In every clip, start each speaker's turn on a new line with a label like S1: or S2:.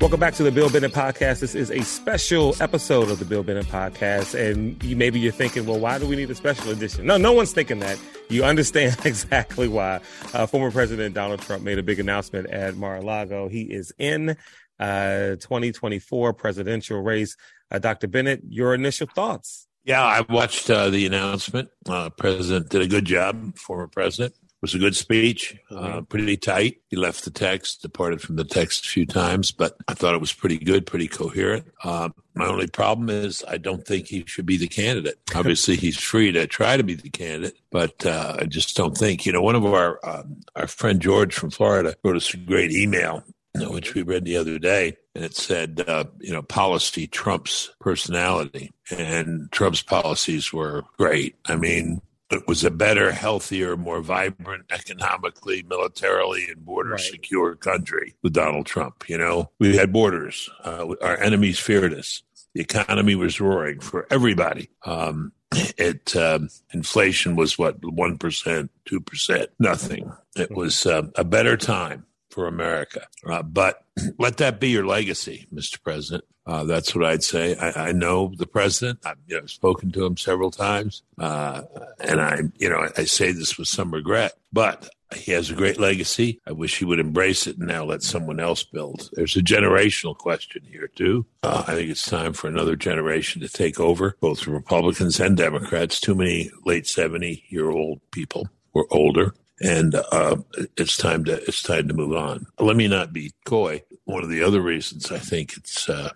S1: Welcome back to the Bill Bennett Podcast. This is a special episode of the Bill Bennett Podcast. And you, maybe you're thinking, well, why do we need a special edition? No, no one's thinking that. You understand exactly why. Uh, former President Donald Trump made a big announcement at Mar-a-Lago. He is in uh, 2024 presidential race. Uh, Dr. Bennett, your initial thoughts?
S2: Yeah, I watched uh, the announcement. Uh, president did a good job, former president was a good speech, uh, pretty tight. He left the text, departed from the text a few times, but I thought it was pretty good, pretty coherent. Uh, my only problem is I don't think he should be the candidate. Obviously, he's free to try to be the candidate, but uh, I just don't think. You know, one of our um, our friend George from Florida wrote us a great email, which we read the other day, and it said, uh, you know, policy trumps personality, and Trump's policies were great. I mean, it was a better, healthier, more vibrant, economically, militarily, and border right. secure country with Donald Trump. You know, we had borders. Uh, our enemies feared us. The economy was roaring for everybody. Um, it um, inflation was what one percent, two percent, nothing. It was uh, a better time for America. Uh, but let that be your legacy, Mr. President. Uh, that's what I'd say. I, I know the president. I've you know, spoken to him several times, uh, and I, you know, I, I say this with some regret, but he has a great legacy. I wish he would embrace it and now let someone else build. There's a generational question here, too. Uh, I think it's time for another generation to take over, both Republicans and Democrats. Too many late 70 year old people or older and uh, it's time to it's time to move on. Let me not be coy. One of the other reasons I think it's uh,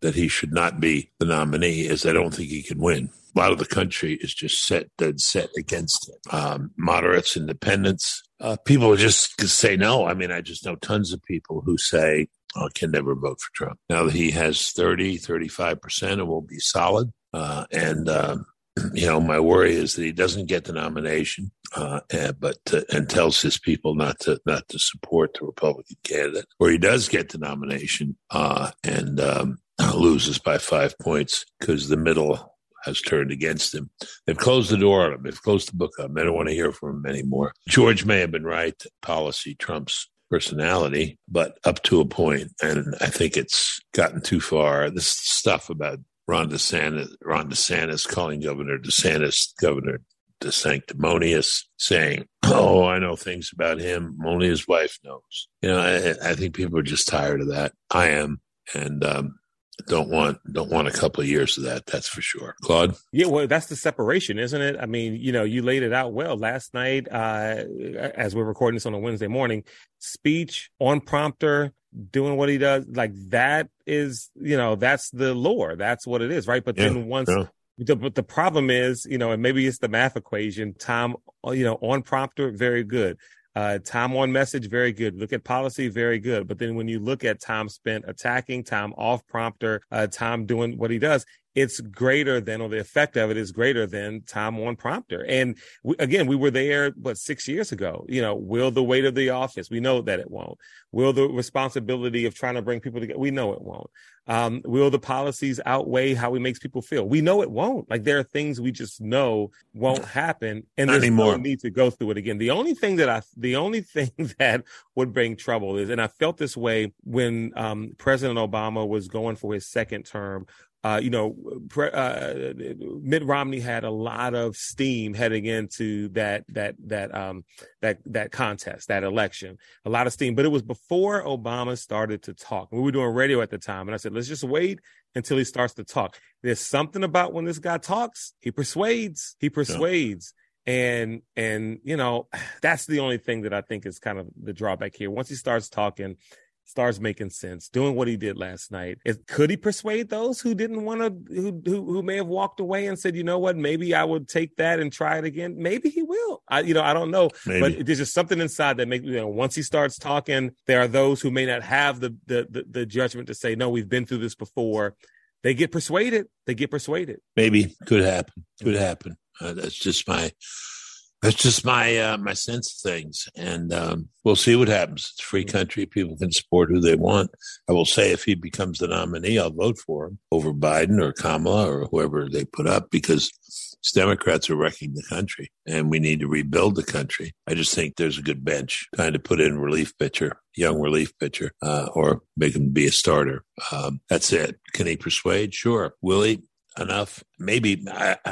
S2: that he should not be the nominee is I don't think he can win. A lot of the country is just set dead set against him. Um, moderates, independents, uh, people just say no. I mean, I just know tons of people who say, oh, can never vote for Trump. Now that he has 30, 35%, it will be solid. Uh, and um, you know, my worry is that he doesn't get the nomination, uh, and, but uh, and tells his people not to not to support the Republican candidate, or he does get the nomination uh, and um, loses by five points because the middle has turned against him. They've closed the door on him. They've closed the book on him. They don't want to hear from him anymore. George may have been right. Policy trumps personality, but up to a point. And I think it's gotten too far. This stuff about Ron DeSantis, Ron DeSantis calling Governor DeSantis Governor de sanctimonious, saying, "Oh, I know things about him. Only his wife knows." You know, I, I think people are just tired of that. I am, and um, don't want don't want a couple of years of that. That's for sure. Claude.
S1: Yeah, well, that's the separation, isn't it? I mean, you know, you laid it out well last night. Uh, as we're recording this on a Wednesday morning, speech on prompter, doing what he does, like that is, you know, that's the lore. That's what it is, right? But yeah, then once. Yeah. The, but the problem is, you know, and maybe it's the math equation. Tom, you know, on prompter, very good. Uh, time on message, very good. Look at policy, very good. But then when you look at time spent attacking, time off prompter, uh, time doing what he does, it's greater than, or the effect of it is greater than time on prompter. And we, again, we were there, but six years ago, you know, will the weight of the office? We know that it won't. Will the responsibility of trying to bring people together? We know it won't. Um, will the policies outweigh how it makes people feel? We know it won't. Like there are things we just know won't happen, and there's no need to go through it again. The only thing that I, the only thing that would bring trouble is, and I felt this way when um, President Obama was going for his second term, uh, you know, pre, uh, Mitt Romney had a lot of steam heading into that that that um that that contest, that election, a lot of steam. But it was before Obama started to talk. We were doing radio at the time, and I said, let's just wait until he starts to talk. There's something about when this guy talks, he persuades, he persuades. Yeah and and you know that's the only thing that i think is kind of the drawback here once he starts talking starts making sense, doing what he did last night. Could he persuade those who didn't want to, who, who, who may have walked away and said, you know what, maybe I would take that and try it again. Maybe he will. I, you know, I don't know, maybe. but there's just something inside that makes you know. Once he starts talking, there are those who may not have the the the, the judgment to say, no, we've been through this before. They get persuaded. They get persuaded.
S2: Maybe could happen. Could happen. Uh, that's just my That's just my uh, my sense of things, and um, we'll see what happens. It's a free country; people can support who they want. I will say, if he becomes the nominee, I'll vote for him over Biden or Kamala or whoever they put up because Democrats are wrecking the country, and we need to rebuild the country. I just think there's a good bench trying to put in relief pitcher, young relief pitcher, uh, or make him be a starter. Um, that's it. Can he persuade? Sure. Will he? Enough. Maybe,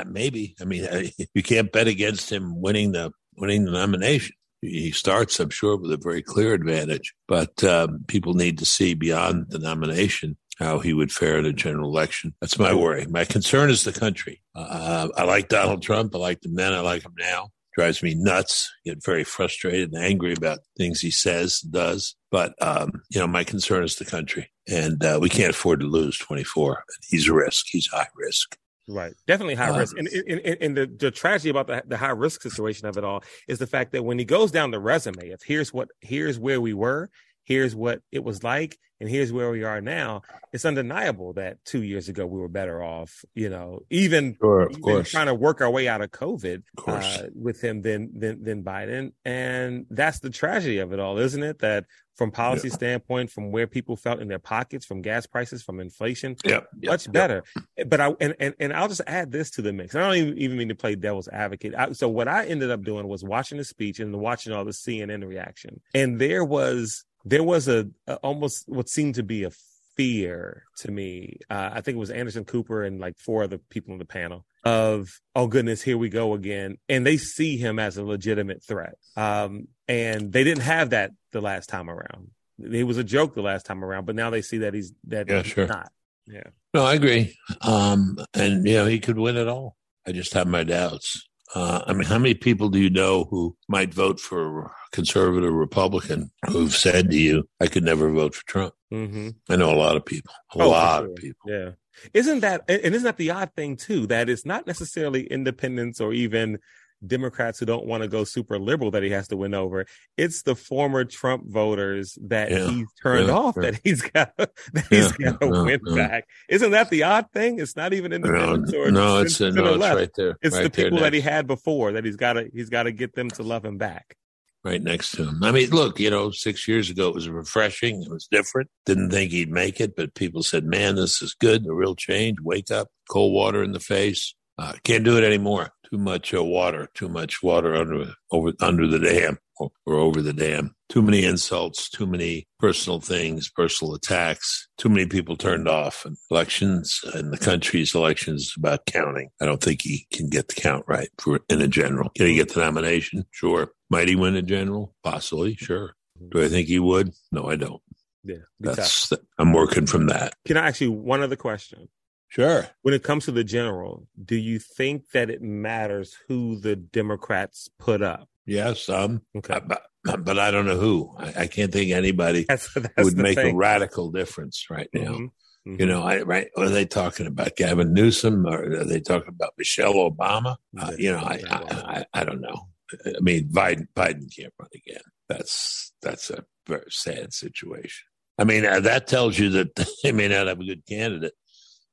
S2: maybe. I mean, you can't bet against him winning the winning the nomination. He starts, I'm sure, with a very clear advantage. But um, people need to see beyond the nomination how he would fare in a general election. That's my worry. My concern is the country. Uh, I like Donald Trump. I like him then. I like him now. Drives me nuts. Get very frustrated and angry about things he says, does. But um, you know, my concern is the country and uh, we can't afford to lose 24. He's a risk. He's high risk.
S1: Right, definitely high um, risk, and, and, and the, the tragedy about the, the high risk situation of it all is the fact that when he goes down the resume of here's what here's where we were, here's what it was like, and here's where we are now. It's undeniable that two years ago we were better off. You know, even,
S2: sure,
S1: even trying to work our way out of COVID of uh, with him than than than Biden, and that's the tragedy of it all, isn't it? That from policy yeah. standpoint, from where people felt in their pockets, from gas prices, from inflation,
S2: yep.
S1: much better. But I and, and and I'll just add this to the mix. I don't even, even mean to play devil's advocate. I, so what I ended up doing was watching the speech and watching all the CNN reaction, and there was there was a, a almost what seemed to be a fear to me. Uh, I think it was Anderson Cooper and like four other people on the panel of, oh goodness, here we go again. And they see him as a legitimate threat. Um, and they didn't have that the last time around. it was a joke the last time around, but now they see that he's that
S2: yeah,
S1: he's
S2: sure.
S1: not. Yeah.
S2: No, I agree. Um, and you know, he could win it all. I just have my doubts. Uh, I mean, how many people do you know who might vote for a conservative Republican who've said to you, I could never vote for Trump?
S1: Mm-hmm.
S2: I know a lot of people, a oh, lot sure. of people.
S1: Yeah. Isn't that, and isn't that the odd thing too, that it's not necessarily independents or even Democrats who don't want to go super liberal that he has to win over. It's the former Trump voters that yeah. he's turned yeah, off yeah. that he's got that he's got to win back. Isn't that the odd thing? It's not even independents
S2: no,
S1: or
S2: no, it's uh, no, it's right there.
S1: It's
S2: right
S1: the people
S2: that
S1: he had before that he's got to he's got to get them to love him back.
S2: Right next to him. I mean, look, you know, six years ago it was refreshing. It was different. Didn't think he'd make it, but people said, "Man, this is good. A real change. Wake up. Cold water in the face. Uh, can't do it anymore too much uh, water, too much water under over under the dam or, or, over the dam. Too many insults, too many personal things, personal attacks. Too many people turned off. And elections and the country's elections about counting. I don't think he can get the count right for in a general. Can he get the nomination? Sure. Might he win a general? Possibly. Sure. Do I think he would? No, I don't.
S1: Yeah,
S2: that's. I'm working from that.
S1: Can I ask you one other question?
S2: Sure.
S1: When it comes to the general, do you think that it matters who the Democrats put up?
S2: Yes, um,
S1: okay.
S2: but, but I don't know who. I, I can't think anybody
S1: that's, that's
S2: would make
S1: thing.
S2: a radical difference right now.
S1: Mm-hmm. Mm-hmm.
S2: You know, I, right? What are they talking about? Gavin Newsom, or are they talking about Michelle Obama? Uh, you know, I, I, I, I don't know. I mean, Biden, Biden can't run again. That's that's a very sad situation. I mean, uh, that tells you that they may not have a good candidate.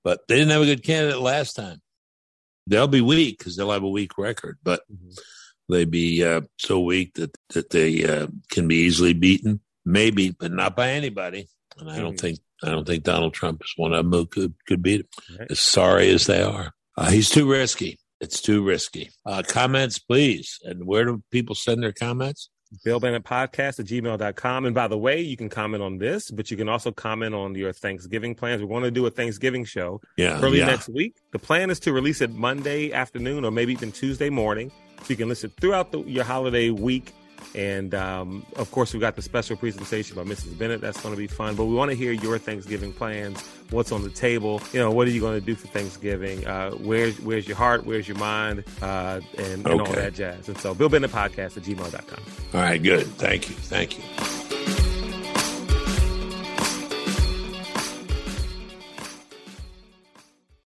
S2: But they didn't have a good candidate last time. They'll be weak because they'll have a weak record, but mm-hmm. they be uh, so weak that that they uh, can be easily beaten. Maybe, but not by anybody. And I don't think I don't think Donald Trump is one of them who could could beat him. Right. As sorry as they are, uh, he's too risky. It's too risky. Uh, comments, please. And where do people send their comments?
S1: Bill Bennett Podcast at gmail.com. And by the way, you can comment on this, but you can also comment on your Thanksgiving plans. We want to do a Thanksgiving show
S2: yeah,
S1: early
S2: yeah.
S1: next week. The plan is to release it Monday afternoon or maybe even Tuesday morning. So you can listen throughout the, your holiday week and um, of course, we've got the special presentation by Mrs. Bennett. That's going to be fun. But we want to hear your Thanksgiving plans. What's on the table? You know, what are you going to do for Thanksgiving? Uh, where's Where's your heart? Where's your mind? Uh, and, and
S2: okay.
S1: all that jazz. And so, Bill Bennett Podcast at gmail.com.
S2: All right, good. Thank you. Thank you.